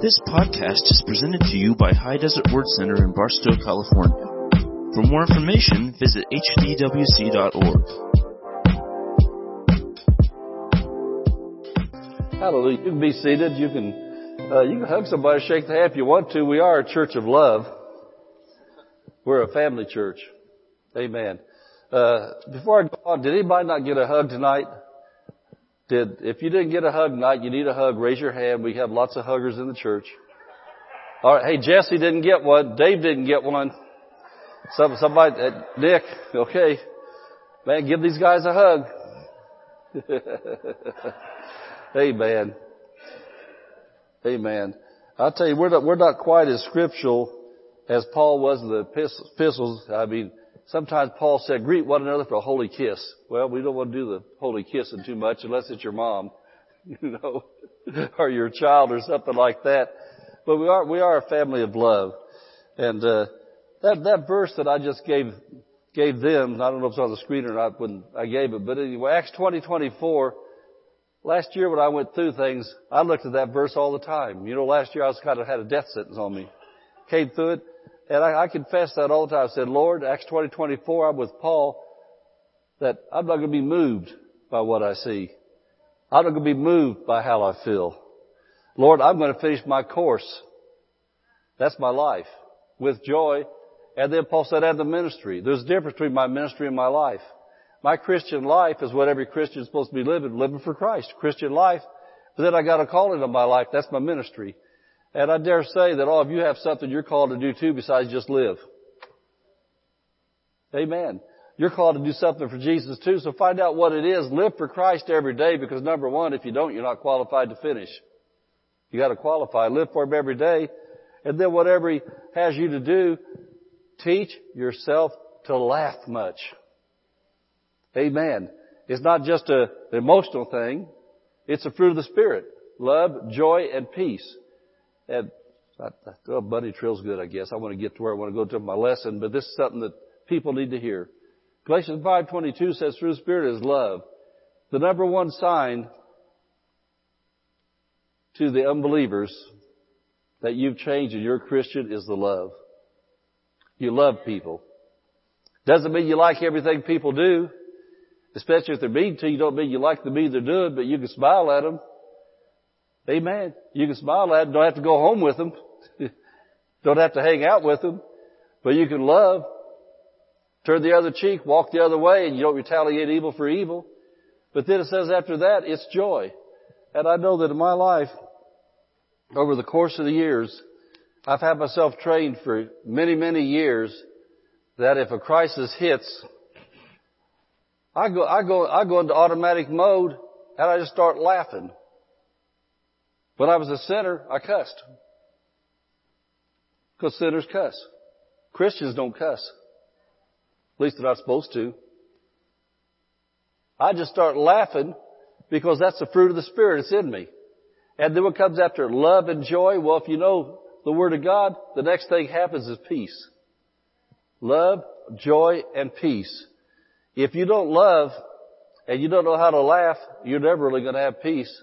This podcast is presented to you by High Desert Word Center in Barstow, California. For more information, visit hdwc.org. Hallelujah. You can be seated. You can, uh, you can hug somebody, shake the hand if you want to. We are a church of love. We're a family church. Amen. Uh, before I go on, did anybody not get a hug tonight? Did, if you didn't get a hug tonight, you need a hug, raise your hand. We have lots of huggers in the church. Alright, hey, Jesse didn't get one. Dave didn't get one. Some, somebody, uh, Nick, okay. Man, give these guys a hug. Amen. Amen. I'll tell you, we're not, we're not quite as scriptural as Paul was in the epistles. I mean, sometimes Paul said, greet one another for a holy kiss. Well, we don't want to do the holy kissing too much unless it's your mom, you know, or your child or something like that. But we are, we are a family of love. And, uh, that, that verse that I just gave, gave them, I don't know if it's on the screen or not when I gave it, but anyway, Acts 20, 24, last year when I went through things, I looked at that verse all the time. You know, last year I was kind of had a death sentence on me. Came through it, and I, I confess that all the time. I said, Lord, Acts 20, 24, I'm with Paul, that I'm not going to be moved by what I see. I'm not going to be moved by how I feel. Lord, I'm going to finish my course. That's my life. With joy. And then Paul said, and the ministry. There's a difference between my ministry and my life. My Christian life is what every Christian is supposed to be living, living for Christ. Christian life. But then I got a calling on my life. That's my ministry. And I dare say that all of you have something you're called to do too besides just live. Amen. You're called to do something for Jesus too, so find out what it is. Live for Christ every day because number one, if you don't, you're not qualified to finish. You gotta qualify. Live for Him every day. And then whatever He has you to do, teach yourself to laugh much. Amen. It's not just a, an emotional thing. It's a fruit of the Spirit. Love, joy, and peace. And well, bunny trail's good, I guess. I want to get to where I want to go to my lesson, but this is something that people need to hear. Galatians 5:22 says, "Through the Spirit is love." The number one sign to the unbelievers that you've changed and you're a Christian is the love. You love people. Doesn't mean you like everything people do, especially if they're mean to you. Don't mean you like the mean they're doing, but you can smile at them. Amen. You can smile at them. Don't have to go home with them. Don't have to hang out with them. But you can love. Turn the other cheek, walk the other way, and you don't retaliate evil for evil. But then it says after that, it's joy. And I know that in my life, over the course of the years, I've had myself trained for many, many years that if a crisis hits, I go, I go, I go into automatic mode and I just start laughing. When I was a sinner, I cussed. Because sinners cuss. Christians don't cuss. At least they're not supposed to. I just start laughing because that's the fruit of the Spirit. It's in me. And then what comes after love and joy? Well, if you know the Word of God, the next thing happens is peace. Love, joy, and peace. If you don't love and you don't know how to laugh, you're never really going to have peace.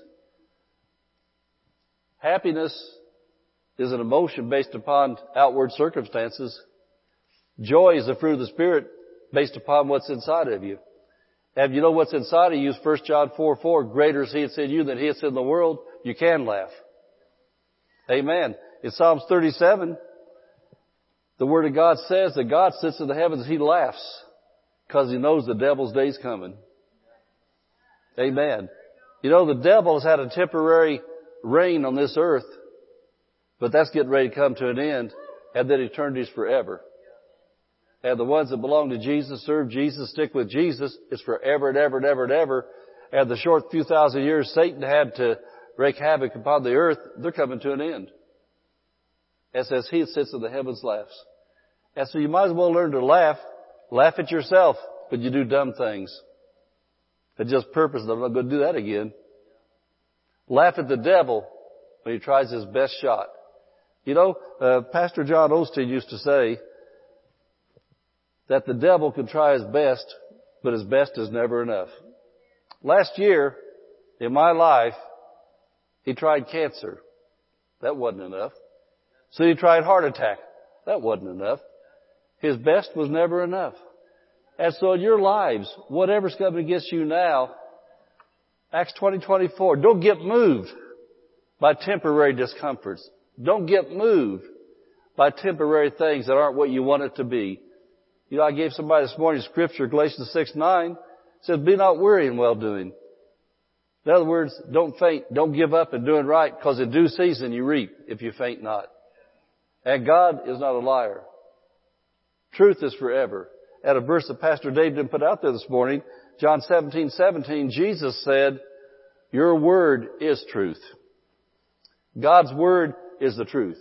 Happiness is an emotion based upon outward circumstances. Joy is the fruit of the Spirit based upon what's inside of you. And you know what's inside of you is 1 John 4, 4, greater is He that's in you than He that's in the world. You can laugh. Amen. In Psalms 37, the Word of God says that God sits in the heavens, He laughs because He knows the devil's day's coming. Amen. You know, the devil has had a temporary reign on this earth, but that's getting ready to come to an end, and then eternity's forever. And the ones that belong to Jesus, serve Jesus, stick with Jesus, it's forever and ever and ever and ever. And the short few thousand years Satan had to wreak havoc upon the earth, they're coming to an end. It says, He sits in the heavens laughs. And so you might as well learn to laugh. Laugh at yourself, but you do dumb things. But just purpose, I'm not going to do that again. Laugh at the devil when he tries his best shot. You know, uh, Pastor John Osteen used to say that the devil can try his best, but his best is never enough. Last year, in my life, he tried cancer. That wasn't enough. So he tried heart attack. That wasn't enough. His best was never enough. And so in your lives, whatever's coming against you now, Acts 20, 24, don't get moved by temporary discomforts. Don't get moved by temporary things that aren't what you want it to be. You know, I gave somebody this morning scripture, Galatians 6, 9, says, be not weary in well doing. In other words, don't faint, don't give up in doing right, because in due season you reap if you faint not. And God is not a liar. Truth is forever. At a verse that Pastor Dave didn't put out there this morning, John 17, 17, Jesus said, your word is truth. God's word is the truth.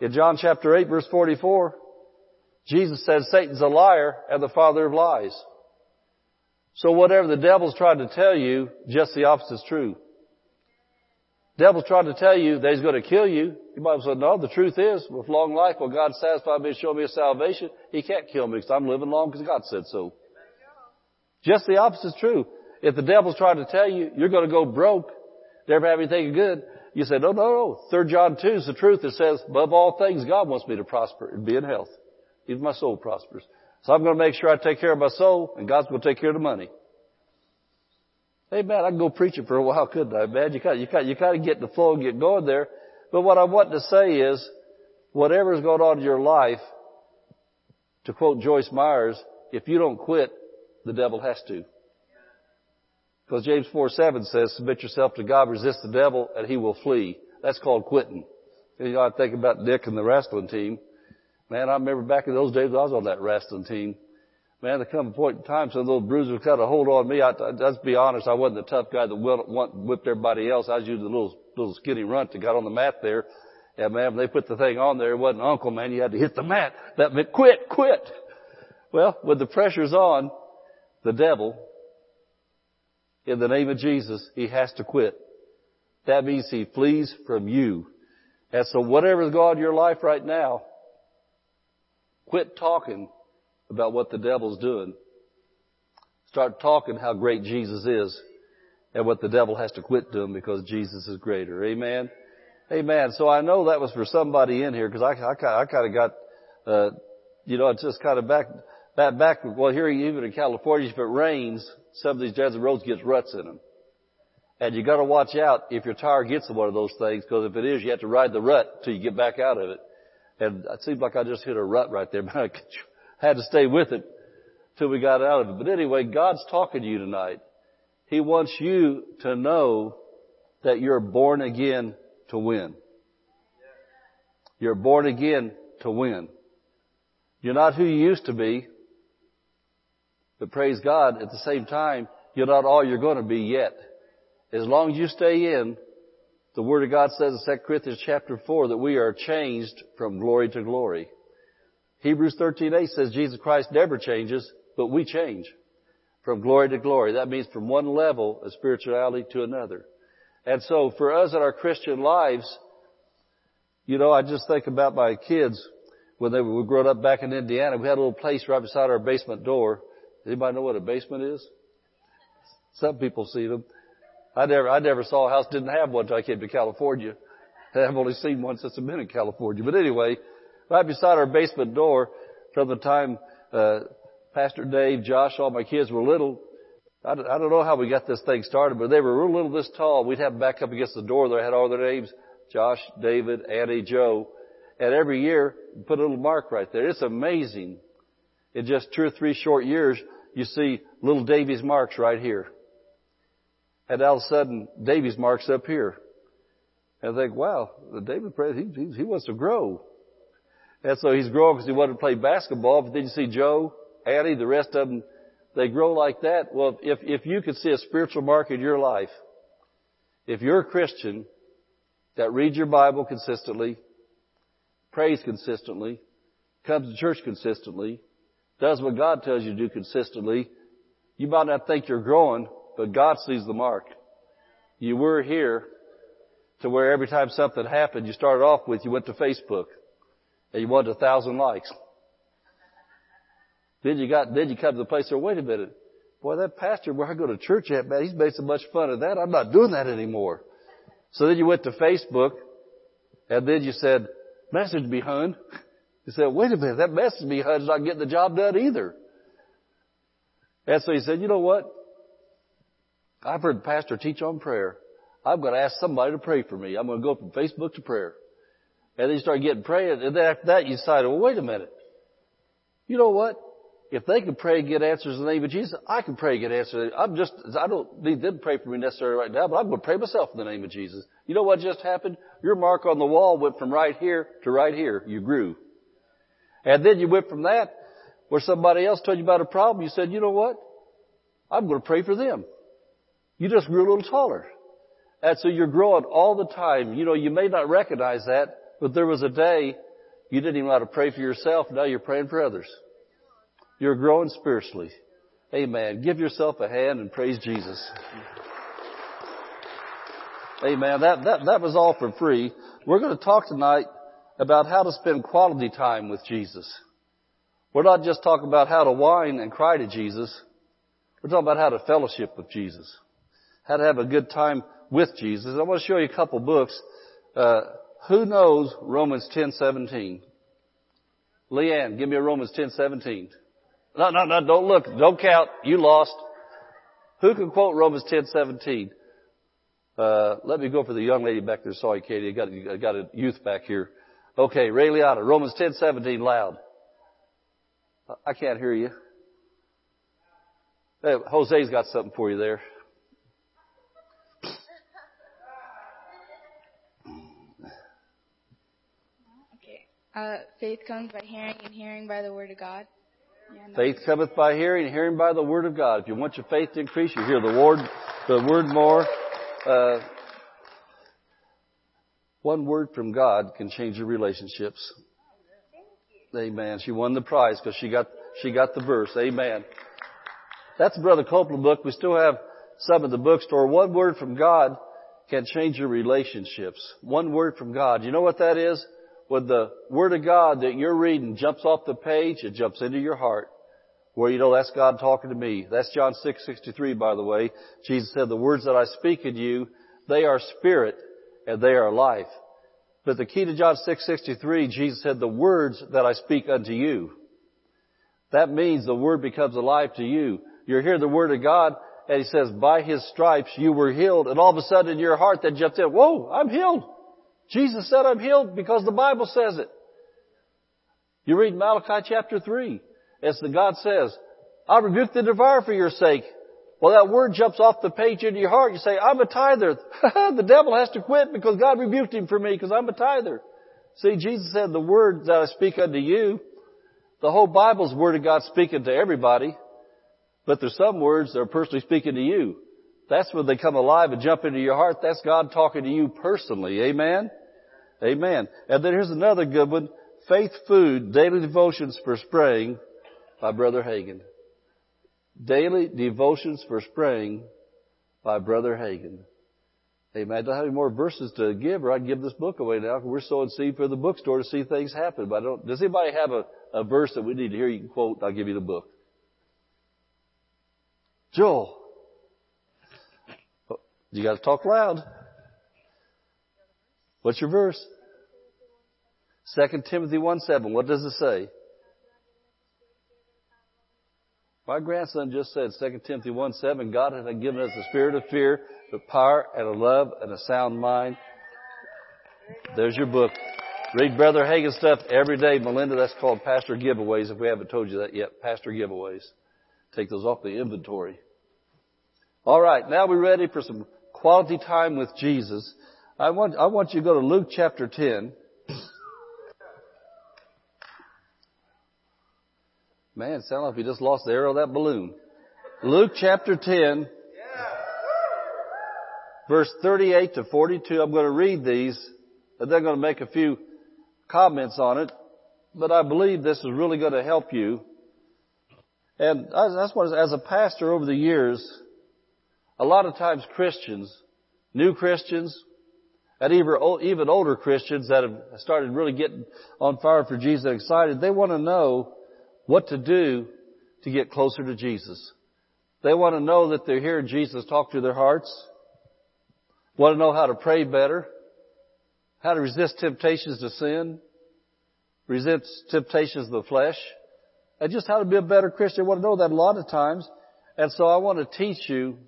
In John chapter 8 verse 44, Jesus said Satan's a liar and the father of lies. So whatever the devil's trying to tell you, just the opposite is true. Devil's trying to tell you that he's going to kill you. You might have said, no, the truth is, with long life, will God satisfy me and show me a salvation? He can't kill me because I'm living long because God said so. Just the opposite is true. If the devil's trying to tell you you're going to go broke, never have anything good, you say, no, no, no. Third John 2 is the truth. It says, above all things, God wants me to prosper and be in health. Even my soul prospers. So I'm going to make sure I take care of my soul and God's going to take care of the money. Hey man, I can go preaching for a while, couldn't I, man? You kind of, you kind of, you kind of get the flow and get going there. But what I want to say is, whatever's going on in your life, to quote Joyce Myers, if you don't quit, the devil has to. Because James 4, 7 says, submit yourself to God, resist the devil, and he will flee. That's called quitting. You know, I think about Dick and the wrestling team. Man, I remember back in those days I was on that wrestling team. Man, there come a point in time some little bruisers got a hold on me. I, I, let's be honest, I wasn't the tough guy that whipped everybody else. I was usually the little, little skinny runt that got on the mat there. And man, when they put the thing on there, it wasn't uncle, man. You had to hit the mat. That meant quit, quit. Well, when the pressure's on, the devil, in the name of Jesus, he has to quit. That means he flees from you. And so whatever's going on in your life right now, quit talking about what the devil's doing. Start talking how great Jesus is and what the devil has to quit doing because Jesus is greater. Amen. Amen. So I know that was for somebody in here because I, I, I kind of got, uh, you know, it's just kind of back, back, back, well here even in California, if it rains, some of these desert roads gets ruts in them. And you gotta watch out if your tire gets in one of those things, because if it is, you have to ride the rut till you get back out of it. And it seemed like I just hit a rut right there, but I had to stay with it till we got out of it. But anyway, God's talking to you tonight. He wants you to know that you're born again to win. You're born again to win. You're not who you used to be. But praise God, at the same time, you're not all you're going to be yet. As long as you stay in, the Word of God says in 2 Corinthians chapter 4 that we are changed from glory to glory. Hebrews 13:8 says Jesus Christ never changes, but we change from glory to glory. That means from one level of spirituality to another. And so for us in our Christian lives, you know, I just think about my kids when they were growing up back in Indiana. We had a little place right beside our basement door Anybody know what a basement is? Some people see them. I never, I never saw a house didn't have one until I came to California. I've only seen one since I've been in California. But anyway, right beside our basement door, from the time uh, Pastor Dave, Josh, all my kids were little, I don't, I don't know how we got this thing started, but they were real little this tall. We'd have them back up against the door. They had all their names: Josh, David, Annie, Joe. And every year, put a little mark right there. It's amazing. In just two or three short years, you see little Davy's marks right here. And all of a sudden, Davy's marks up here. And I think, wow, the David, he, he wants to grow. And so he's growing because he wanted to play basketball, but then you see Joe, Addie, the rest of them, they grow like that. Well, if, if you could see a spiritual mark in your life, if you're a Christian that reads your Bible consistently, prays consistently, comes to church consistently, does what God tells you to do consistently, you might not think you're growing, but God sees the mark. You were here to where every time something happened, you started off with, you went to Facebook and you wanted a thousand likes. Then you got, then you come to the place where, wait a minute, boy, that pastor where I go to church at, man, he's made so much fun of that. I'm not doing that anymore. So then you went to Facebook And then you said, message be hun. He said, wait a minute, that message be hun's not getting the job done either. And so he said, you know what? I've heard the pastor teach on prayer. I'm going to ask somebody to pray for me. I'm going to go from Facebook to prayer. And then you start getting praying, and then after that you decide, well, wait a minute. You know what? If they can pray and get answers in the name of Jesus, I can pray and get answers. I'm just, I don't need them to pray for me necessarily right now, but I'm going to pray myself in the name of Jesus. You know what just happened? Your mark on the wall went from right here to right here. You grew. And then you went from that, where somebody else told you about a problem, you said, you know what? I'm going to pray for them. You just grew a little taller. And so you're growing all the time. You know, you may not recognize that, but there was a day you didn't even know how to pray for yourself. Now you're praying for others. You're growing spiritually. Amen. Give yourself a hand and praise Jesus. Amen. That, that, that was all for free. We're going to talk tonight about how to spend quality time with Jesus. We're not just talking about how to whine and cry to Jesus. We're talking about how to fellowship with Jesus. How to have a good time with Jesus. I want to show you a couple books. Uh, who knows Romans 10:17? Leanne, give me a Romans 10:17. No, no, no, don't look, don't count. You lost. Who can quote Romans 10:17? Uh, let me go for the young lady back there. Sorry, Katie, I got, I got a youth back here. Okay, Ray Liotta, Romans 10:17, loud. I can't hear you. Hey, Jose's got something for you there. Okay. Uh, faith comes by hearing and hearing by the word of God. Yeah, no. Faith cometh by hearing and hearing by the word of God. If you want your faith to increase, you hear the word, the word more. Uh, one word from God can change your relationships. Amen. She won the prize because she got she got the verse. Amen. That's Brother Copeland book. We still have some in the bookstore. One word from God can change your relationships. One word from God. You know what that is? when the Word of God that you're reading jumps off the page, it jumps into your heart. Where you know that's God talking to me. That's John 6:63 by the way. Jesus said, "The words that I speak in you, they are spirit and they are life." But the key to John 6:63, Jesus said, "The words that I speak unto you." That means the word becomes alive to you. You're hearing the word of God and he says, "By his stripes you were healed." And all of a sudden in your heart that jumps in, "Whoa, I'm healed." Jesus said I'm healed because the Bible says it. You read Malachi chapter 3. It's the God says, I rebuke the devourer for your sake. Well, that word jumps off the page into your heart. You say, I'm a tither. the devil has to quit because God rebuked him for me because I'm a tither. See, Jesus said, the word that I speak unto you, the whole Bible's word of God speaking to everybody, but there's some words that are personally speaking to you. That's when they come alive and jump into your heart. That's God talking to you personally. Amen? Amen. And then here's another good one. Faith Food Daily Devotions for Spring by Brother Hagin. Daily Devotions for Spring by Brother Hagin. Amen. I don't have any more verses to give or I'd give this book away now. We're sowing seed for the bookstore to see things happen. But I don't, does anybody have a, a verse that we need to hear you can quote? I'll give you the book. Joel. Oh, you gotta talk loud. What's your verse? 2 Timothy 1 7. What does it say? My grandson just said 2 Timothy 1 7, God has given us the spirit of fear, but power and a love and a sound mind. There's your book. Read Brother Hagin's stuff every day. Melinda, that's called Pastor Giveaways if we haven't told you that yet. Pastor Giveaways. Take those off the inventory. Alright, now we're ready for some quality time with Jesus. I want, I want you to go to Luke chapter 10. Man, it sounds like we just lost the air of that balloon. Luke chapter 10, verse 38 to 42. I'm going to read these, and they're going to make a few comments on it, but I believe this is really going to help you. And that's what, as a pastor over the years, a lot of times Christians, new Christians, and even older Christians that have started really getting on fire for Jesus and excited, they want to know what to do to get closer to Jesus. They want to know that they're hearing Jesus talk to their hearts. Want to know how to pray better. how to resist temptations to sin, resist temptations of the flesh, and just how to be a better Christian. I want to know that a lot of times. And so I want to teach you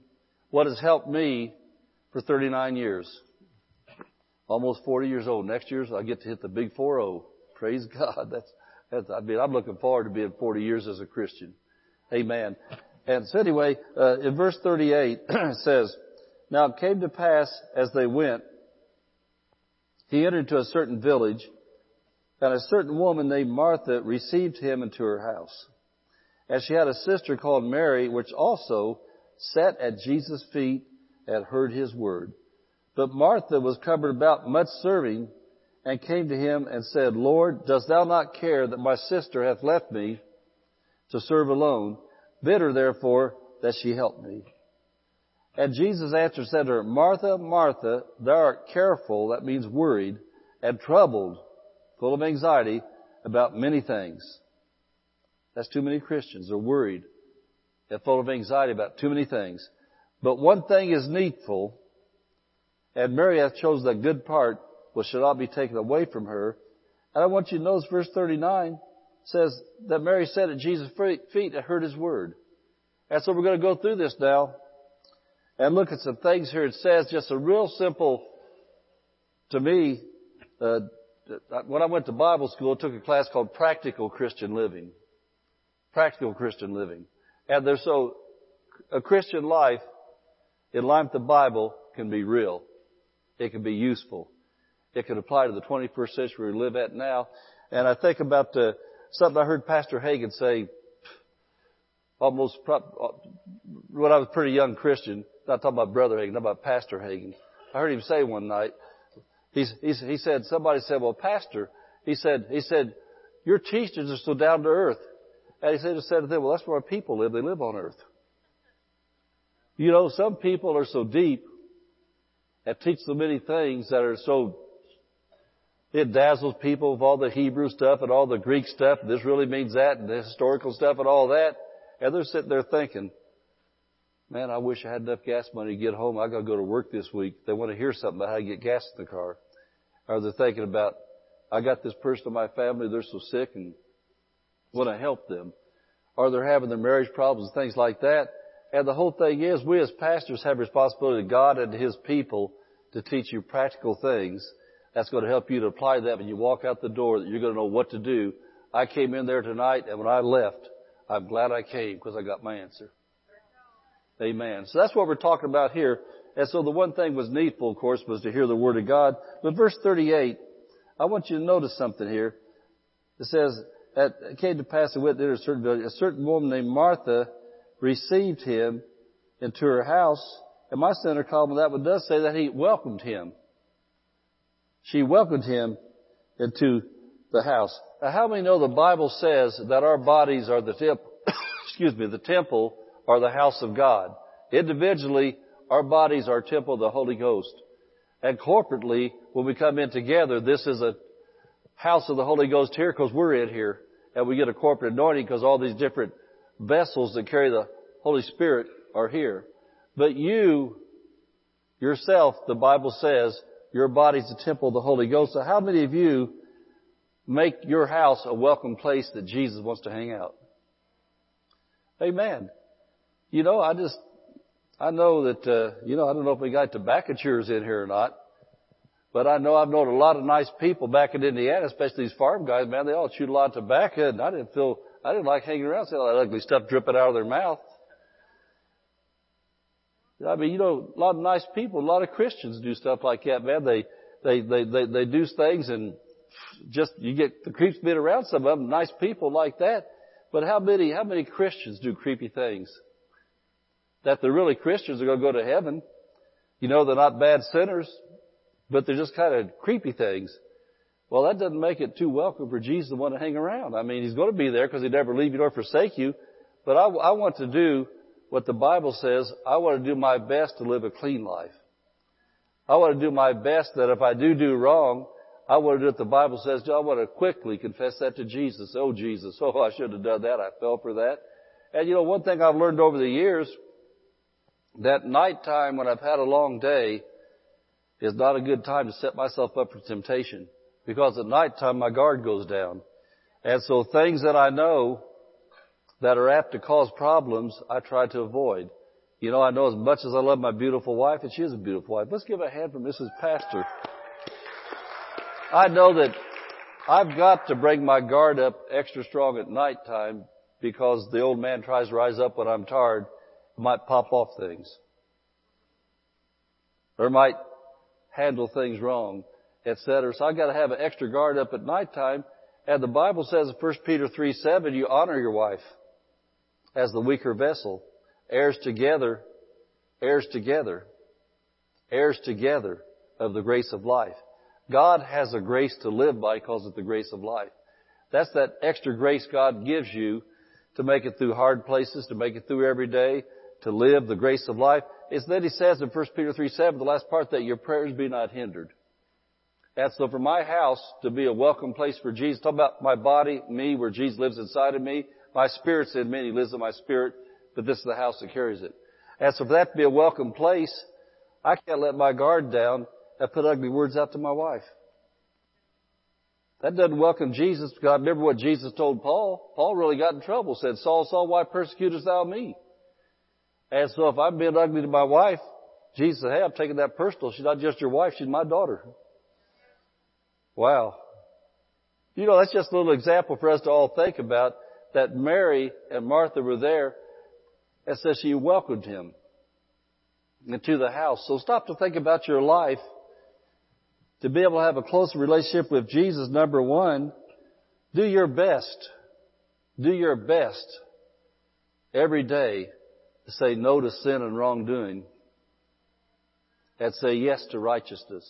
what has helped me for 39 years. Almost 40 years old. Next year I get to hit the big 4-0. Praise God. That's, that's, I mean, I'm looking forward to being 40 years as a Christian. Amen. And so anyway, uh, in verse 38 it says, Now it came to pass as they went, he entered to a certain village, and a certain woman named Martha received him into her house. And she had a sister called Mary, which also sat at Jesus' feet and heard his word. But Martha was covered about much serving and came to him and said, Lord, dost thou not care that my sister hath left me to serve alone? Bid her therefore that she help me. And Jesus answered said to her, Martha, Martha, thou art careful, that means worried, and troubled, full of anxiety about many things. That's too many Christians. They're worried and full of anxiety about too many things. But one thing is needful, and Mary hath chosen the good part, which shall not be taken away from her. And I want you to notice verse 39 says that Mary sat at Jesus' feet and heard his word. And so we're going to go through this now and look at some things here. It says just a real simple, to me, uh, when I went to Bible school, I took a class called Practical Christian Living. Practical Christian Living. And there's so, a Christian life in line with the Bible can be real. It can be useful. It could apply to the 21st century we live at now. And I think about something I heard Pastor Hagin say almost when I was a pretty young Christian. Not talking about Brother Hagin, not about Pastor Hagin. I heard him say one night. He's, he's, he said, somebody said, well, Pastor, he said, he said, your teachers are so down to earth. And he said, he said to them, well, that's where our people live. They live on earth. You know, some people are so deep and teach so many things that are so it dazzles people with all the Hebrew stuff and all the Greek stuff. This really means that and the historical stuff and all that. And they're sitting there thinking, man, I wish I had enough gas money to get home. I got to go to work this week. They want to hear something about how to get gas in the car. Or they're thinking about, I got this person in my family, they're so sick and want to help them. Or they're having their marriage problems and things like that. And the whole thing is, we as pastors have responsibility to God and to His people to teach you practical things that's going to help you to apply that when you walk out the door that you're going to know what to do. I came in there tonight and when I left, I'm glad I came because I got my answer. Amen. So that's what we're talking about here. And so the one thing was needful, of course, was to hear the Word of God. But verse 38, I want you to notice something here. It says, that it came to pass and went there a certain village. A certain woman named Martha received him into her house. And my center column that one does say that he welcomed him she welcomed him into the house. Now, how many know the Bible says that our bodies are the temple, excuse me, the temple or the house of God? Individually, our bodies are temple of the Holy Ghost. And corporately, when we come in together, this is a house of the Holy Ghost here because we're in here. And we get a corporate anointing because all these different vessels that carry the Holy Spirit are here. But you, yourself, the Bible says, your body's the temple of the Holy Ghost. So how many of you make your house a welcome place that Jesus wants to hang out? Amen. You know, I just, I know that, uh, you know, I don't know if we got tobacco chewers in here or not, but I know I've known a lot of nice people back in Indiana, especially these farm guys, man, they all chewed a lot of tobacco and I didn't feel, I didn't like hanging around seeing all that ugly stuff dripping out of their mouth. I mean, you know, a lot of nice people, a lot of Christians do stuff like that, man. They, they, they, they, they do things and just, you get the creeps being around some of them, nice people like that. But how many, how many Christians do creepy things? That they're really Christians are going to go to heaven. You know, they're not bad sinners, but they're just kind of creepy things. Well, that doesn't make it too welcome for Jesus to want to hang around. I mean, He's going to be there because He'd never leave you nor forsake you. But I, I want to do what the Bible says, I want to do my best to live a clean life. I want to do my best that if I do do wrong, I want to do what the Bible says. I want to quickly confess that to Jesus. Oh, Jesus. Oh, I should have done that. I fell for that. And you know, one thing I've learned over the years, that nighttime when I've had a long day, is not a good time to set myself up for temptation because at night time my guard goes down. And so things that I know that are apt to cause problems, I try to avoid. You know, I know as much as I love my beautiful wife, and she is a beautiful wife. Let's give a hand for Mrs. Pastor. I know that I've got to bring my guard up extra strong at night time because the old man tries to rise up when I'm tired, might pop off things. Or might handle things wrong, etc. So I've got to have an extra guard up at night time. And the Bible says in 1 Peter 3, 7, you honor your wife as the weaker vessel, heirs together, heirs together, heirs together of the grace of life. God has a grace to live by, he calls it the grace of life. That's that extra grace God gives you to make it through hard places, to make it through every day, to live the grace of life. It's that he says in 1 Peter 3, 7, the last part, that your prayers be not hindered. And so for my house to be a welcome place for Jesus, talk about my body, me, where Jesus lives inside of me, my me, and he lives in my spirit, but this is the house that carries it. And so for that to be a welcome place, I can't let my guard down and put ugly words out to my wife. That doesn't welcome Jesus I remember what Jesus told Paul. Paul really got in trouble, said, Saul, Saul, why persecutest thou me? And so if I'm being ugly to my wife, Jesus said, hey, I'm taking that personal. She's not just your wife, she's my daughter. Wow. You know, that's just a little example for us to all think about that Mary and Martha were there and says she welcomed him into the house. So stop to think about your life. To be able to have a closer relationship with Jesus, number one, do your best. Do your best every day to say no to sin and wrongdoing and say yes to righteousness.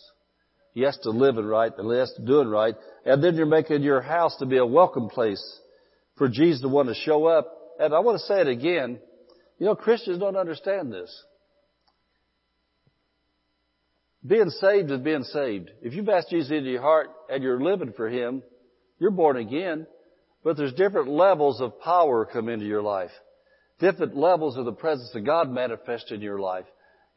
Yes to living right and yes to doing right. And then you're making your house to be a welcome place for Jesus to want to show up. And I want to say it again. You know, Christians don't understand this. Being saved is being saved. If you've asked Jesus into your heart and you're living for Him, you're born again. But there's different levels of power come into your life. Different levels of the presence of God manifest in your life.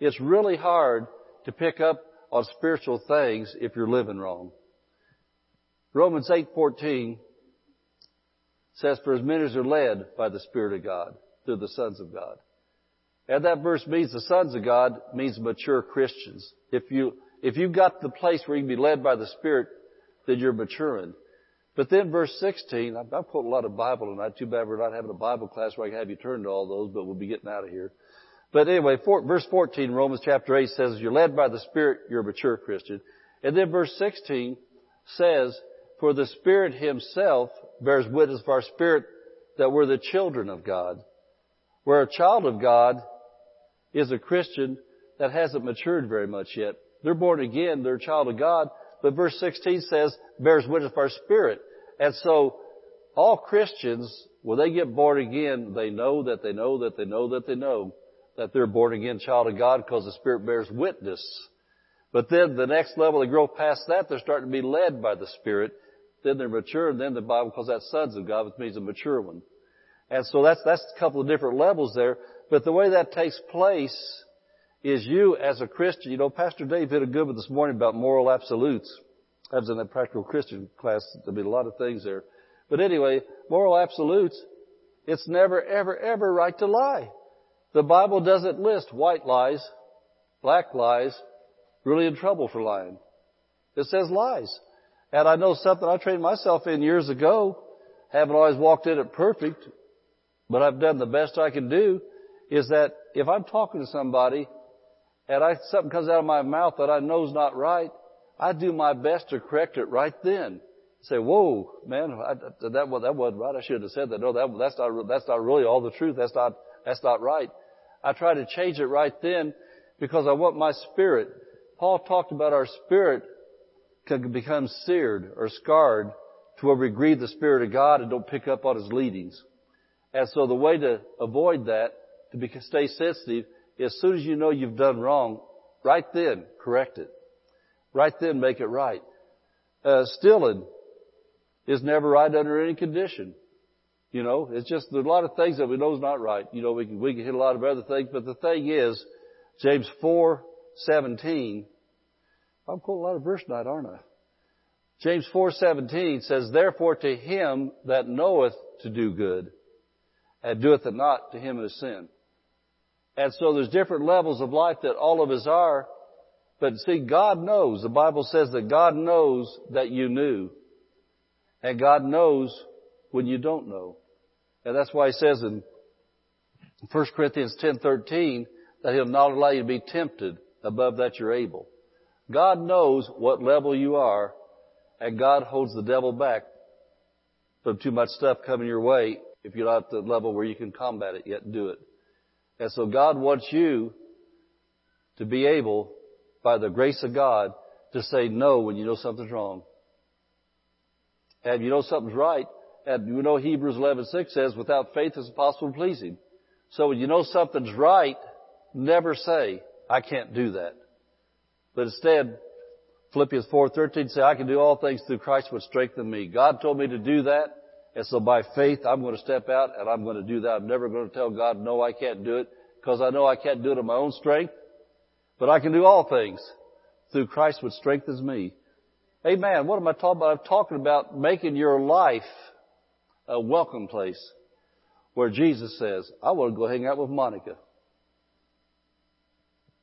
It's really hard to pick up on spiritual things if you're living wrong. Romans 8:14 says, "For as many as are led by the Spirit of God, they're the sons of God." And that verse means the sons of God means mature Christians. If you if you've got the place where you can be led by the Spirit, then you're maturing. But then verse 16, I've, I've quoted a lot of Bible tonight. Too bad we're not having a Bible class where I can have you turn to all those, but we'll be getting out of here. But anyway, for, verse 14, Romans chapter 8 says, you're led by the Spirit, you're a mature Christian. And then verse 16 says, for the Spirit Himself bears witness of our spirit that we're the children of God. Where a child of God is a Christian that hasn't matured very much yet. They're born again, they're a child of God, but verse 16 says, bears witness of our spirit. And so, all Christians, when they get born again, they know that they know that they know that they know that they're born again child of God because the Spirit bears witness. But then the next level, they grow past that, they're starting to be led by the Spirit. Then they're mature, and then the Bible calls that sons of God, which means a mature one. And so that's, that's a couple of different levels there. But the way that takes place is you as a Christian, you know, Pastor Dave did a good one this morning about moral absolutes. I was in that practical Christian class. There'll be a lot of things there. But anyway, moral absolutes, it's never, ever, ever right to lie. The Bible doesn't list white lies, black lies, really in trouble for lying. It says lies. And I know something I trained myself in years ago, haven't always walked in it perfect, but I've done the best I can do, is that if I'm talking to somebody and I, something comes out of my mouth that I know is not right, I do my best to correct it right then. Say, whoa, man, I, that, that wasn't right. I should have said that. No, that, that's not, that's not really all the truth. That's not, that's not right. I try to change it right then because I want my spirit. Paul talked about our spirit can become seared or scarred to where we grieve the Spirit of God and don't pick up on His leadings. And so the way to avoid that, to be, stay sensitive, as soon as you know you've done wrong, right then, correct it. Right then, make it right. Uh, stealing is never right under any condition. You know, it's just there's a lot of things that we know is not right. You know, we can we can hit a lot of other things, but the thing is, James four seventeen I'm quoting a lot of verse tonight, aren't I? James 4:17 says, "Therefore to him that knoweth to do good, and doeth it not, to him is sin." And so there's different levels of life that all of us are, but see, God knows. The Bible says that God knows that you knew, and God knows when you don't know, and that's why He says in 1 Corinthians 10:13 that He'll not allow you to be tempted above that you're able. God knows what level you are and God holds the devil back from too much stuff coming your way if you're not at the level where you can combat it yet and do it. And so God wants you to be able, by the grace of God, to say no when you know something's wrong. And you know something's right, and you know Hebrews 11:6 says, without faith it's impossible to please Him. So when you know something's right, never say, I can't do that. But instead, Philippians 4:13 say, I can do all things through Christ which strengthen me. God told me to do that, and so by faith I'm going to step out and I'm going to do that. I'm never going to tell God, no, I can't do it, because I know I can't do it in my own strength, but I can do all things through Christ which strengthens me. Amen. What am I talking about? I'm talking about making your life a welcome place where Jesus says, I want to go hang out with Monica.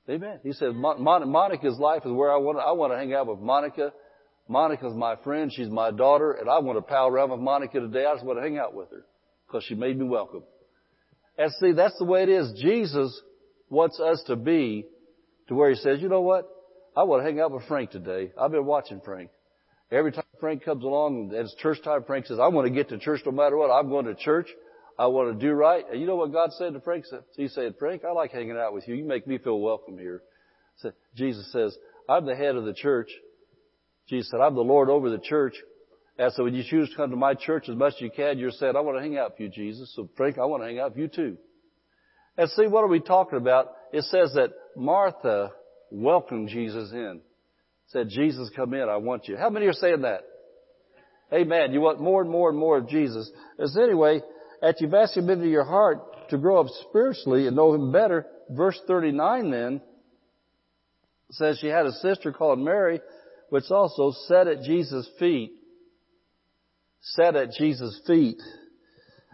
Amen. He says, Monica's life is where I want to, I want to hang out with Monica. Monica's my friend. She's my daughter. And I want to pal around with Monica today. I just want to hang out with her because she made me welcome. And see, that's the way it is. Jesus wants us to be to where he says, you know what? I want to hang out with Frank today. I've been watching Frank. Every time Frank comes along and it's church time, Frank says, I want to get to church no matter what. I'm going to church. I want to do right. And you know what God said to Frank? He said, Frank, I like hanging out with you. You make me feel welcome here. So Jesus says, I'm the head of the church. Jesus said, I'm the Lord over the church. And so when you choose to come to my church as much as you can, you're saying, I want to hang out with you, Jesus. So Frank, I want to hang out with you too. And see, what are we talking about? It says that Martha welcomed Jesus in. Said, Jesus, come in. I want you. How many are saying that? Amen. You want more and more and more of Jesus. As anyway, you've asked Him into your heart to grow up spiritually and know Him better, verse 39 then says she had a sister called Mary, which also sat at Jesus' feet, sat at Jesus' feet,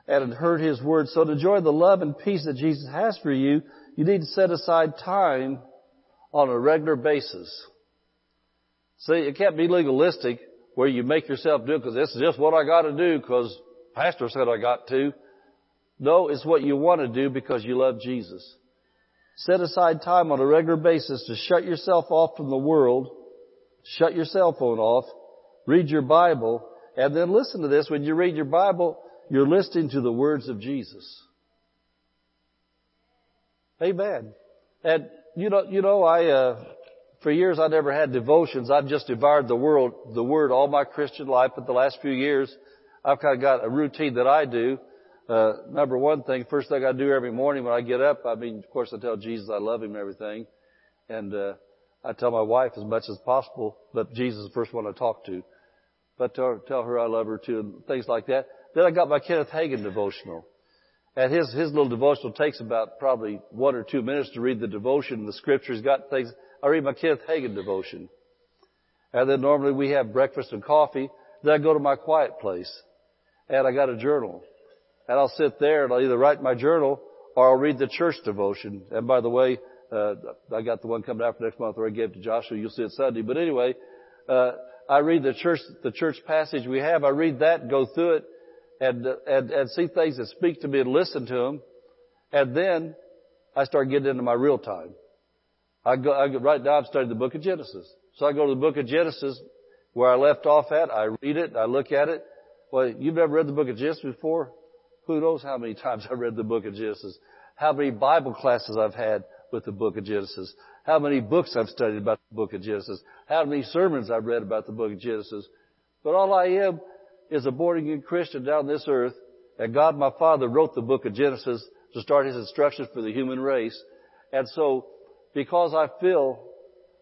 and had heard His word. So to enjoy the love and peace that Jesus has for you, you need to set aside time on a regular basis. See, it can't be legalistic where you make yourself do it because this is just what I got to do because pastor said I got to. No, it's what you want to do because you love Jesus. Set aside time on a regular basis to shut yourself off from the world, shut your cell phone off, read your Bible, and then listen to this. When you read your Bible, you're listening to the words of Jesus. Amen. And you know, you know, I uh, for years I never had devotions. I've just devoured the world, the Word all my Christian life. But the last few years, I've kind of got a routine that I do. Uh, number one thing, first thing I do every morning when I get up, I mean, of course I tell Jesus I love Him and everything. And, uh, I tell my wife as much as possible, but Jesus is the first one I talk to. But tell, tell her I love her too and things like that. Then I got my Kenneth Hagin devotional. And his, his little devotional takes about probably one or two minutes to read the devotion. And the scripture's got things. I read my Kenneth Hagin devotion. And then normally we have breakfast and coffee. Then I go to my quiet place and I got a journal. And I'll sit there and I'll either write my journal or I'll read the church devotion. And by the way, uh, I got the one coming out for next month where I gave to Joshua. You'll see it Sunday. But anyway, uh, I read the church, the church passage we have. I read that, go through it, and, and, and see things that speak to me and listen to them. And then I start getting into my real time. I go, I go, right now I'm studying the book of Genesis. So I go to the book of Genesis where I left off at. I read it. I look at it. Well, you've never read the book of Genesis before? Who knows how many times I read the book of Genesis? How many Bible classes I've had with the book of Genesis? How many books I've studied about the book of Genesis? How many sermons I've read about the book of Genesis? But all I am is a born again Christian down this earth, and God my Father wrote the book of Genesis to start His instructions for the human race. And so, because I feel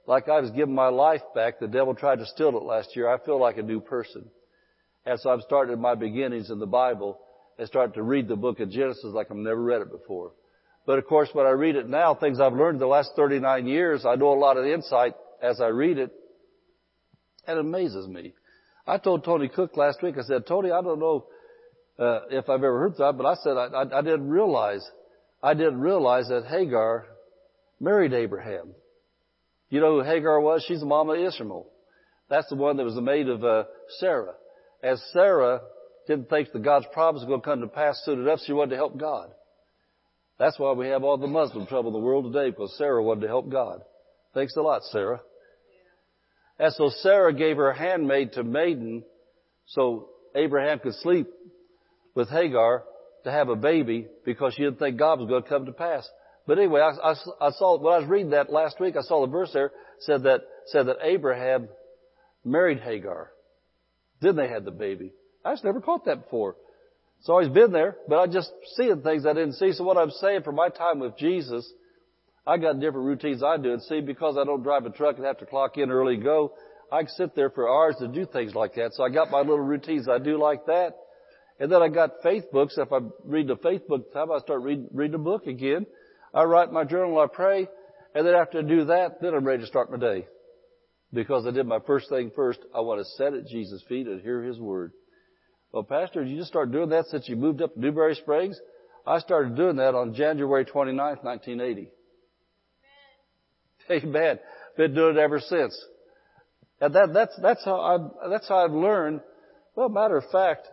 like I was given my life back, the devil tried to steal it last year, I feel like a new person. I'm starting at my beginnings in the Bible and starting to read the book of Genesis like I've never read it before. But of course, when I read it now, things I've learned the last 39 years, I know a lot of insight as I read it. That amazes me. I told Tony Cooke last week, I said, Tony, I don't know uh, if I've ever heard that, but I said I, I, I didn't realize, I didn't realize that Hagar married Abraham. You know who Hagar was? She's the mama of Ishmael. That's the one that was the maid of uh, Sarah. As Sarah didn't think that God's promise was going to come to pass soon enough, she wanted to help God. That's why we have all the Muslim trouble in the world today, because Sarah wanted to help God. Thanks a lot, Sarah. And so Sarah gave her handmaid to maiden so Abraham could sleep with Hagar to have a baby because she didn't think God was going to come to pass. But anyway, I, I, I saw, when I was reading that last week, I saw the verse there said that, said that Abraham married Hagar. Then they had the baby. I just never caught that before. It's always been there, but I just seeing things I didn't see. So what I'm saying for my time with Jesus, I got different routines I do. And see, because I don't drive a truck and have to clock in early and go, I can sit there for hours to do things like that. So I got my little routines I do like that. And then I got faith books. If I read the faith book time, I start reading, reading a book again. I write my journal, I pray, and then after I do that, then I'm ready to start my day. Because I did my first thing first. I want to sit at Jesus' feet and hear His Word. Well, Pastor, you just started doing that since you moved up to Newberry Springs? I started doing that on January 29th, 1980. Amen. Amen. Been doing it ever since. And that, that's, that's how I, that's how I've learned. Well, matter of fact,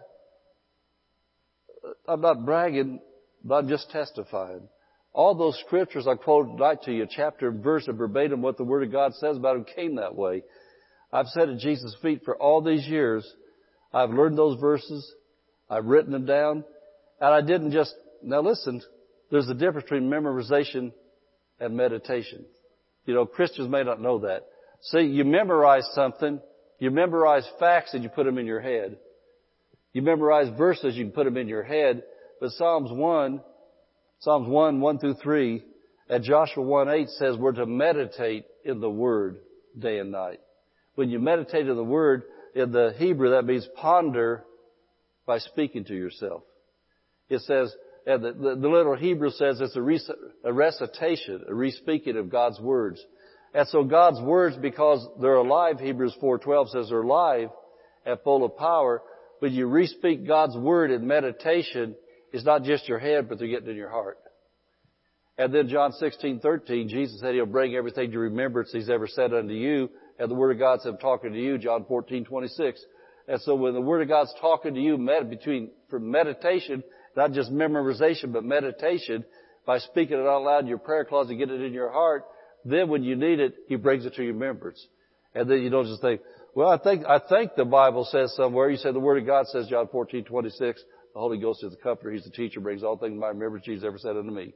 I'm not bragging, but I'm just testifying. All those scriptures I quoted right to you, chapter and verse and verbatim what the Word of God says about him came that way. I've sat at Jesus' feet for all these years. I've learned those verses. I've written them down. And I didn't just, now listen, there's a difference between memorization and meditation. You know, Christians may not know that. See, you memorize something, you memorize facts and you put them in your head. You memorize verses, you can put them in your head. But Psalms 1, Psalms 1, 1 through 3, and Joshua 1, 8 says we're to meditate in the Word day and night. When you meditate in the Word, in the Hebrew, that means ponder by speaking to yourself. It says, and the, the, the Hebrew says it's a, rec- a recitation, a re-speaking of God's words. And so God's words, because they're alive, Hebrews 4.12 says they're alive and full of power, when you re-speak God's word in meditation, it's not just your head, but they're getting in your heart. And then John 16:13, Jesus said He'll bring everything to remembrance He's ever said unto you, and the Word of God I'm talking to you, John 14:26. And so when the Word of God's talking to you, med- between from meditation, not just memorization, but meditation, by speaking it out loud in your prayer closet, get it in your heart, then when you need it, He brings it to your remembrance. And then you don't just think, well, I think, I think the Bible says somewhere, you said the Word of God says, John 14, 26, the Holy Ghost is the comforter, He's the teacher, brings all things to my remembrance Jesus ever said unto me.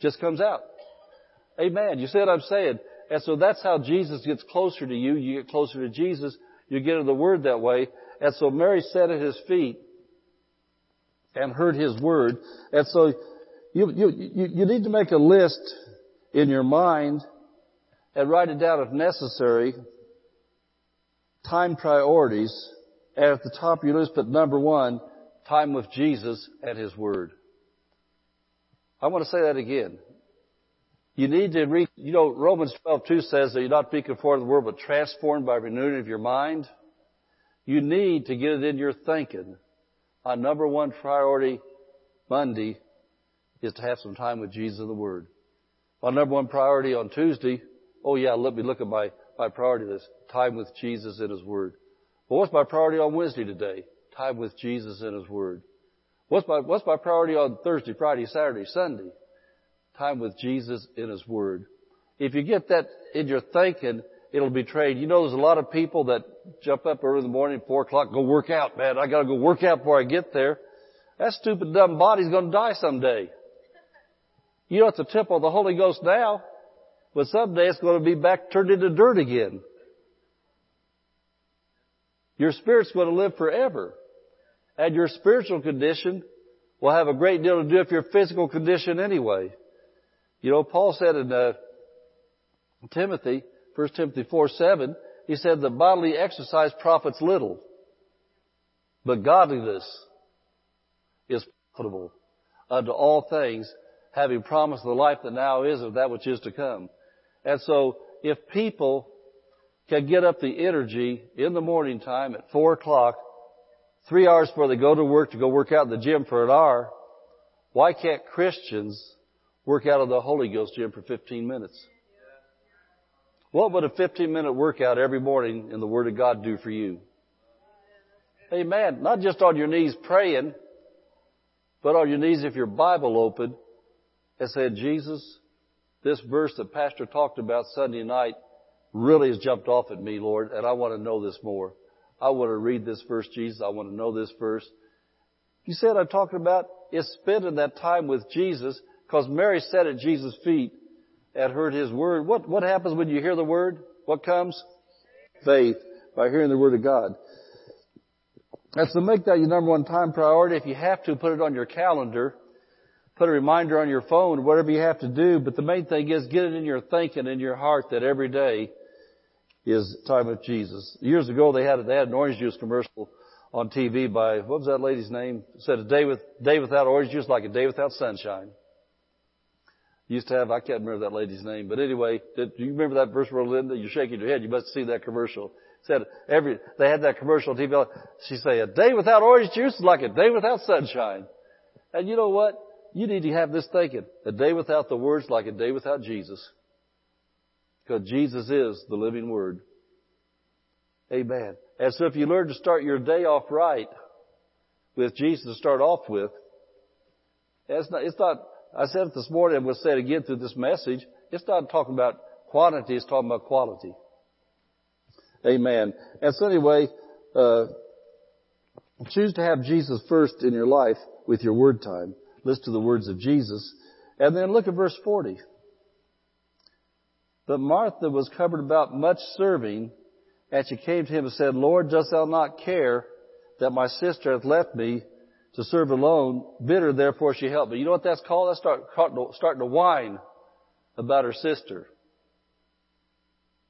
Just comes out. Amen. You see what I'm saying? And so that's how Jesus gets closer to you. You get closer to Jesus. You get in the Word that way. And so Mary sat at His feet and heard His Word. And so you, you, you, you need to make a list in your mind and write it down if necessary time priorities, and at the top of your list, put number one, time with Jesus and His Word. I want to say that again. You need to read, you know, Romans 12, 2 says that you're not be conformed to the world, but transformed by renewing of your mind. You need to get it in your thinking. Our number one priority Monday is to have some time with Jesus and the Word. My number one priority on Tuesday, oh yeah, let me look at my my priority this time with Jesus in His Word. Well, what's my priority on Wednesday today? Time with Jesus in His Word. What's my, what's my priority on Thursday, Friday, Saturday, Sunday? Time with Jesus in His Word. If you get that in your thinking, it'll be trained. You know, there's a lot of people that jump up early in the morning, four o'clock, go work out, man. I gotta go work out before I get there. That stupid dumb body's gonna die someday. You know, it's a temple of the Holy Ghost now. But someday it's to be back turned into dirt again. Your spirit's going to live forever. And your spiritual condition will have a great deal to do with your physical condition anyway. You know, Paul said in uh, Timothy, 1 Timothy 4, 7, he said the bodily exercise profits little, but godliness is profitable unto all things, having promised the life that now is of that which is to come. And so if people can get up the energy in the morning time at four o'clock, three hours before they go to work to go work out in the gym for an hour, why can't Christians work out of the Holy Ghost gym for 15 minutes? What would a 15 minute workout every morning in the Word of God do for you? Amen. Not just on your knees praying, but on your knees if your Bible open and said, Jesus, this verse that Pastor talked about Sunday night really has jumped off at me, Lord, and I want to know this more. I want to read this verse, Jesus. I want to know this verse. You see what I'm talking about is spending that time with Jesus because Mary sat at Jesus' feet and heard His Word. What, what happens when you hear the Word? What comes? Faith by hearing the Word of God. That's to make that your number one time priority. If you have to, put it on your calendar. Put a reminder on your phone, whatever you have to do. But the main thing is get it in your thinking, in your heart that every day is time with Jesus. Years ago they had, they had an orange juice commercial on TV by, what was that lady's name? It said a day with, day without orange juice like a day without sunshine. Used to have, I can't remember that lady's name, but anyway, did, do you remember that verse where Linda, you're shaking your head, you must seen that commercial. Said every, they had that commercial on TV, she said, a day without orange juice is like a day without sunshine. And you know what? You need to have this thinking. A day without the words like a day without Jesus. Because Jesus is the living Word. Amen. And so if you learn to start your day off right with Jesus to start off with, it's not, it's not, I said it this morning and we'll say it again through this message, it's not talking about quantity, it's talking about quality. Amen. And so anyway, uh, choose to have Jesus first in your life with your word time. Listen to the words of Jesus. And then look at verse 40. But Martha was covered about much serving, and she came to him and said, Lord, dost thou not care that my sister hath left me to serve alone? Bitter, therefore she helped me. You know what that's called? That's start, starting to whine about her sister.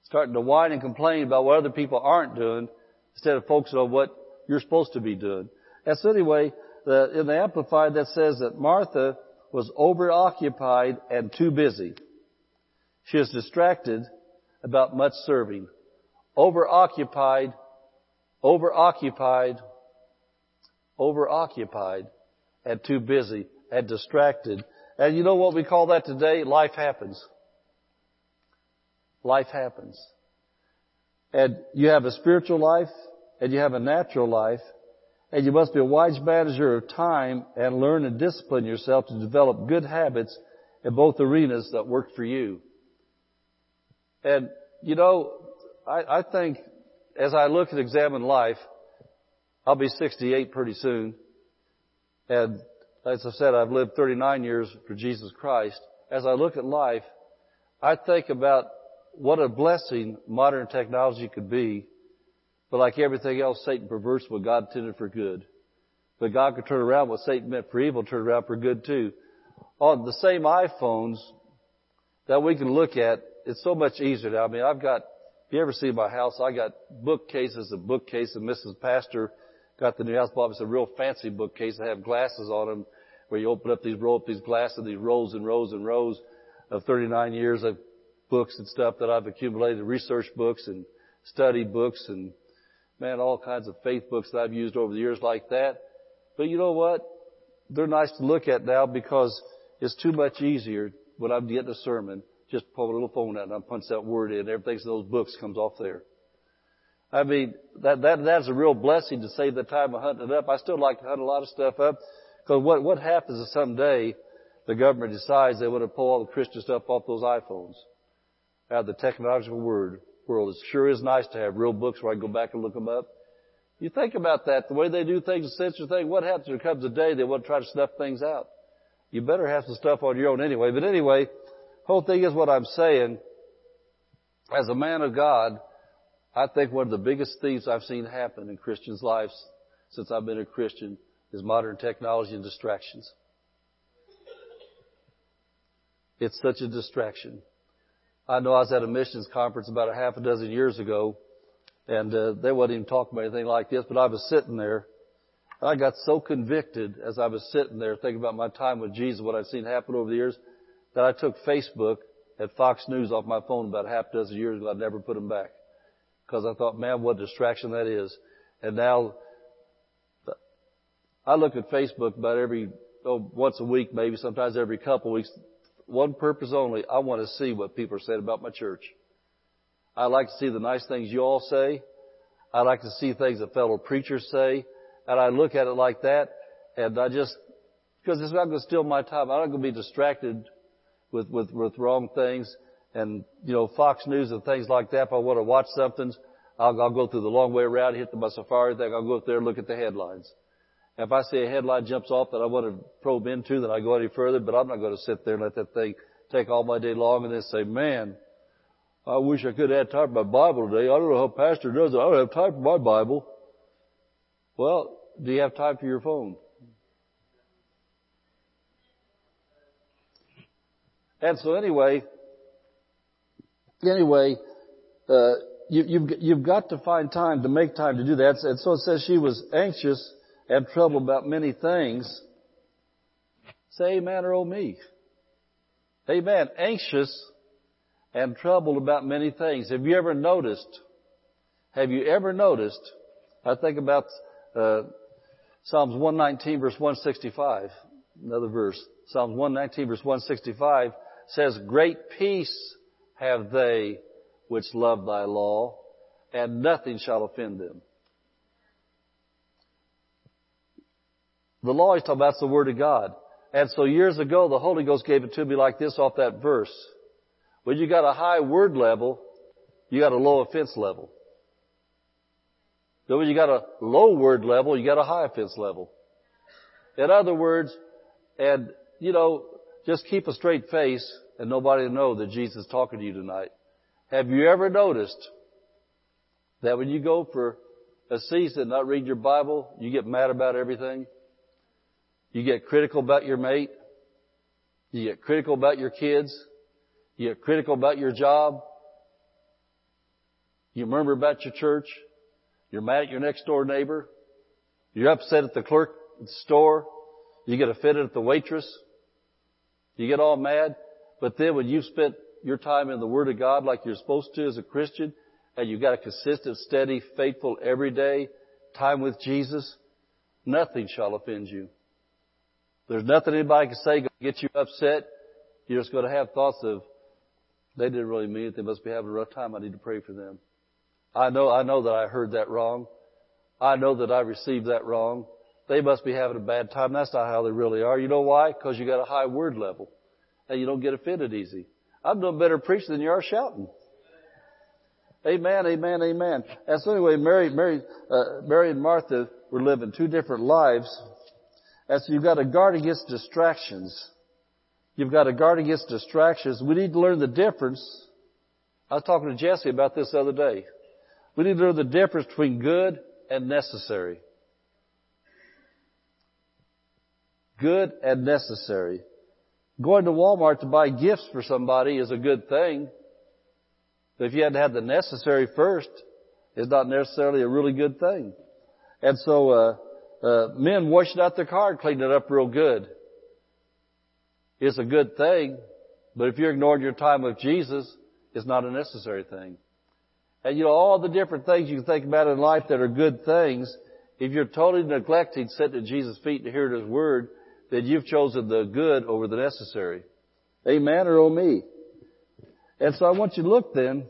Starting to whine and complain about what other people aren't doing instead of focusing on what you're supposed to be doing. And so anyway, the, in the Amplified that says that Martha was overoccupied and too busy. She is distracted about much serving. Overoccupied, overoccupied, overoccupied, and too busy, and distracted. And you know what we call that today? Life happens. Life happens. And you have a spiritual life, and you have a natural life, and you must be a wise manager of time and learn and discipline yourself to develop good habits in both arenas that work for you. And, you know, I, I think as I look and examine life, I'll be 68 pretty soon. And as I said, I've lived 39 years for Jesus Christ. As I look at life, I think about what a blessing modern technology could be. But like everything else, Satan perverts what God intended for good. But God could turn around what Satan meant for evil, turn around for good too. On the same iPhones that we can look at it's so much easier now. I mean, I've got, if you ever see my house, I got bookcases and bookcases. Mrs. Pastor got the new house bought. It's a real fancy bookcase. I have glasses on them where you open up these, roll up these glasses, these rows and rows and rows of 39 years of books and stuff that I've accumulated, research books and study books and man, all kinds of faith books that I've used over the years like that. But you know what? They're nice to look at now because it's too much easier when I'm getting a sermon just pull a little phone out and I punch that word in. Everything in those books comes off there. I mean, that, that, that's a real blessing to save the time of hunting it up. I still like to hunt a lot of stuff up. Cause what, what happens is someday the government decides they want to pull all the Christian stuff off those iPhones out of the technological word world. It sure is nice to have real books where I can go back and look them up. You think about that, the way they do things, the censor thing, what happens there comes a day they want to try to snuff things out? You better have some stuff on your own anyway. But anyway, Whole thing is what I'm saying, as a man of God, I think one of the biggest things I've seen happen in Christians' lives since I've been a Christian is modern technology and distractions. It's such a distraction. I know I was at a missions conference about a half a dozen years ago, and uh, they wasn't even talking about anything like this, but I was sitting there. and I got so convicted as I was sitting there thinking about my time with Jesus, what I've seen happen over the years that I took Facebook at Fox News off my phone about half a half dozen years ago. I'd never put them back. Because I thought, man, what distraction that is. And now, I look at Facebook about every, oh, once a week maybe, sometimes every couple weeks. One purpose only, I want to see what people are saying about my church. I like to see the nice things you all say. I like to see things that fellow preachers say. And I look at it like that, and I just, because it's not going to steal my time. I'm not going to be distracted with, with, with wrong things and, you know, Fox News and things like that. If I want to watch something, I'll, I'll go through the long way around, hit the, my safari thing. I'll go up there and look at the headlines. If I see a headline jumps off that I want to probe into, then I go any further, but I'm not going to sit there and let that thing take all my day long and then say, man, I wish I could have time for my Bible today. I don't know how pastor does it. I don't have time for my Bible. Well, do you have time for your phone? And so anyway, anyway, uh, you, you've, you've got to find time to make time to do that. And so it says she was anxious and troubled about many things. Say amen or oh me. Amen. Anxious and troubled about many things. Have you ever noticed? Have you ever noticed? I think about uh, Psalms 119 verse 165. Another verse. Psalms 119 verse 165 says, "Great peace have they which love thy law, and nothing shall offend them." The law he's talking about is the Word of God. And so years ago, the Holy Ghost gave it to me like this off that verse. When you got a high word level, you got a low offense level. Then when you got a low word level, you got a high offense level. In other words, and, you know, just keep a straight face and nobody will know that Jesus is talking to you tonight. Have you ever noticed that when you go for a season and not read your Bible, you get mad about everything? You get critical about your mate? You get critical about your kids? You get critical about your job. You murmur about your church. You're mad at your next door neighbor. You're upset at the clerk at the store. You get offended at the waitress. You get all mad. But then when you've spent your time in the Word of God like you're supposed to as a Christian, and you've got a consistent, steady, faithful, everyday time with Jesus, nothing shall offend you. There's nothing anybody can say to get you upset. You're just going to have thoughts of, they didn't really mean it. They must be having a rough time. I need to pray for them. I know, I know that I heard that wrong. I know that I received that wrong. They must be having a bad time. That's not how they really are. You know why? Because you got a high word level. And you don't get offended easy. I'm doing better preaching than you are shouting. Amen, amen, amen. And so anyway, Mary, Mary, uh, Mary and Martha were living two different lives. And so you've got to guard against distractions. You've got to guard against distractions. We need to learn the difference. I was talking to Jesse about this the other day. We need to learn the difference between good and necessary. Good and necessary. Going to Walmart to buy gifts for somebody is a good thing. But if you had to have the necessary first, it's not necessarily a really good thing. And so, uh, uh, men washing out their car and cleaning it up real good is a good thing, but if you're ignoring your time with Jesus, it's not a necessary thing. And you know, all the different things you can think about in life that are good things, if you're totally neglecting sitting at Jesus' feet to hear His Word, then you've chosen the good over the necessary. Amen or oh me? And so I want you to look then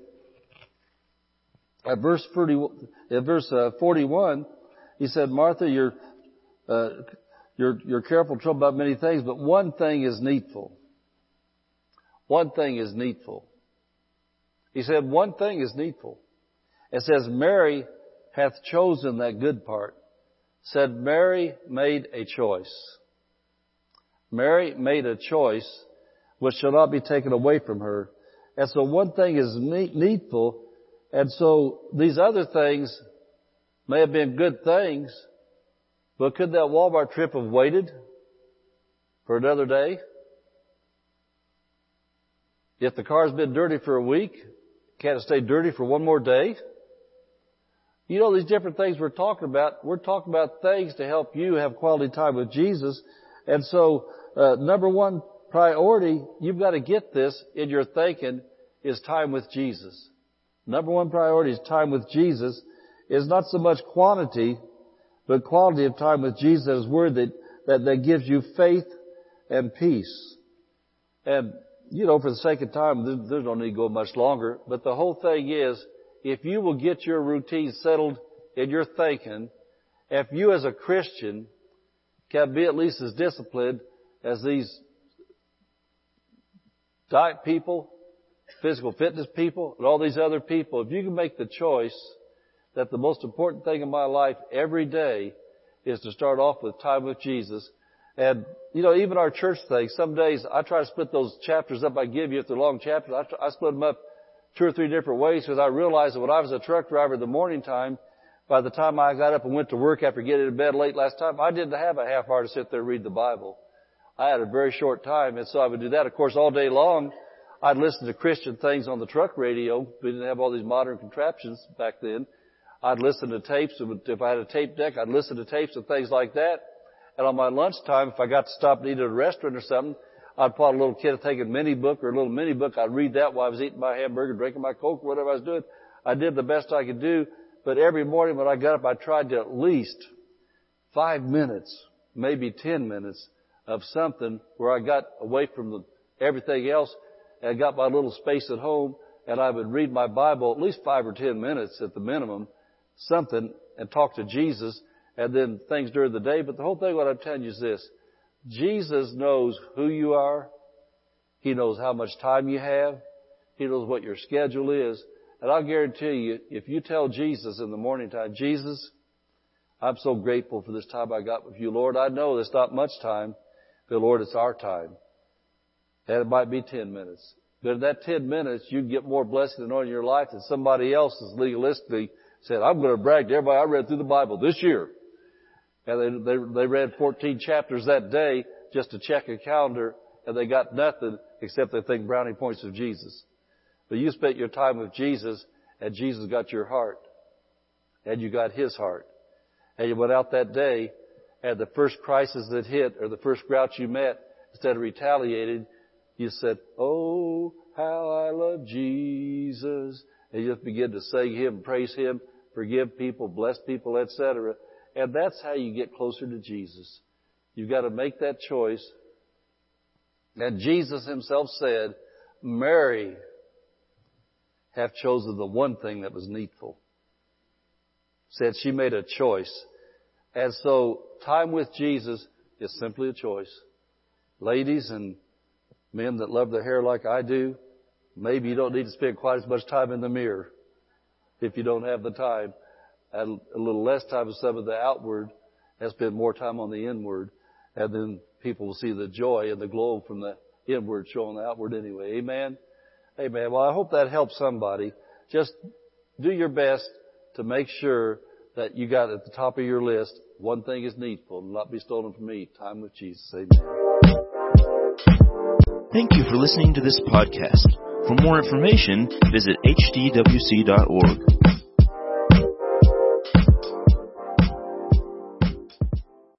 at verse 40, at verse uh, 41. He said, Martha, you're, uh, you're, you're careful, troubled about many things, but one thing is needful. One thing is needful. He said, one thing is needful. It says, Mary hath chosen that good part. Said, Mary made a choice. Mary made a choice which shall not be taken away from her. And so one thing is needful, and so these other things may have been good things, but could that Walmart trip have waited for another day? If the car's been dirty for a week, can't it stay dirty for one more day? You know, these different things we're talking about, we're talking about things to help you have quality time with Jesus. And so, uh, number one priority, you've got to get this in your thinking, is time with Jesus. Number one priority is time with Jesus is not so much quantity, but quality of time with Jesus, Word that, that, that gives you faith and peace. And, you know, for the sake of time, there's, there's no need to go much longer, but the whole thing is, if you will get your routine settled in your thinking, if you as a Christian can be at least as disciplined as these diet people, physical fitness people, and all these other people, if you can make the choice that the most important thing in my life every day is to start off with time with Jesus. And, you know, even our church thing, some days I try to split those chapters up I give you if they're long chapters. I, I split them up two or three different ways because I realized that when I was a truck driver in the morning time, by the time I got up and went to work after getting to bed late last time, I didn't have a half hour to sit there and read the Bible. I had a very short time, and so I would do that. Of course, all day long, I'd listen to Christian things on the truck radio. We didn't have all these modern contraptions back then. I'd listen to tapes. If I had a tape deck, I'd listen to tapes and things like that. And on my lunchtime, if I got to stop and eat at a restaurant or something, I'd pull a little kid take a mini book or a little mini book. I'd read that while I was eating my hamburger, drinking my Coke, whatever I was doing. I did the best I could do. But every morning when I got up, I tried to at least five minutes, maybe ten minutes of something where I got away from the, everything else and got my little space at home and I would read my Bible at least five or ten minutes at the minimum, something, and talk to Jesus and then things during the day. But the whole thing what I'm telling you is this. Jesus knows who you are. He knows how much time you have. He knows what your schedule is. And I'll guarantee you, if you tell Jesus in the morning time, Jesus, I'm so grateful for this time I got with you, Lord. I know there's not much time, but Lord, it's our time. And it might be 10 minutes. But in that 10 minutes, you'd get more blessing on your life than somebody else is legalistically said, I'm going to brag to everybody I read through the Bible this year. And they, they, they read 14 chapters that day just to check a calendar and they got nothing except they think brownie points of Jesus. But you spent your time with Jesus and Jesus got your heart. And you got His heart. And you went out that day and the first crisis that hit or the first grouch you met, instead of retaliating, you said, Oh, how I love Jesus. And you just begin to sing Him, praise Him, forgive people, bless people, etc. And that's how you get closer to Jesus. You've got to make that choice. And Jesus Himself said, Mary hath chosen the one thing that was needful. Said she made a choice. And so time with Jesus is simply a choice. Ladies and men that love their hair like I do, maybe you don't need to spend quite as much time in the mirror if you don't have the time. And a little less time with some of the outward and spend more time on the inward. And then people will see the joy and the glow from the inward showing the outward anyway. Amen? Amen. Well, I hope that helps somebody. Just do your best to make sure that you got at the top of your list, one thing is needful, not be stolen from me, time with Jesus. Amen. Thank you for listening to this podcast. For more information, visit hdwc.org.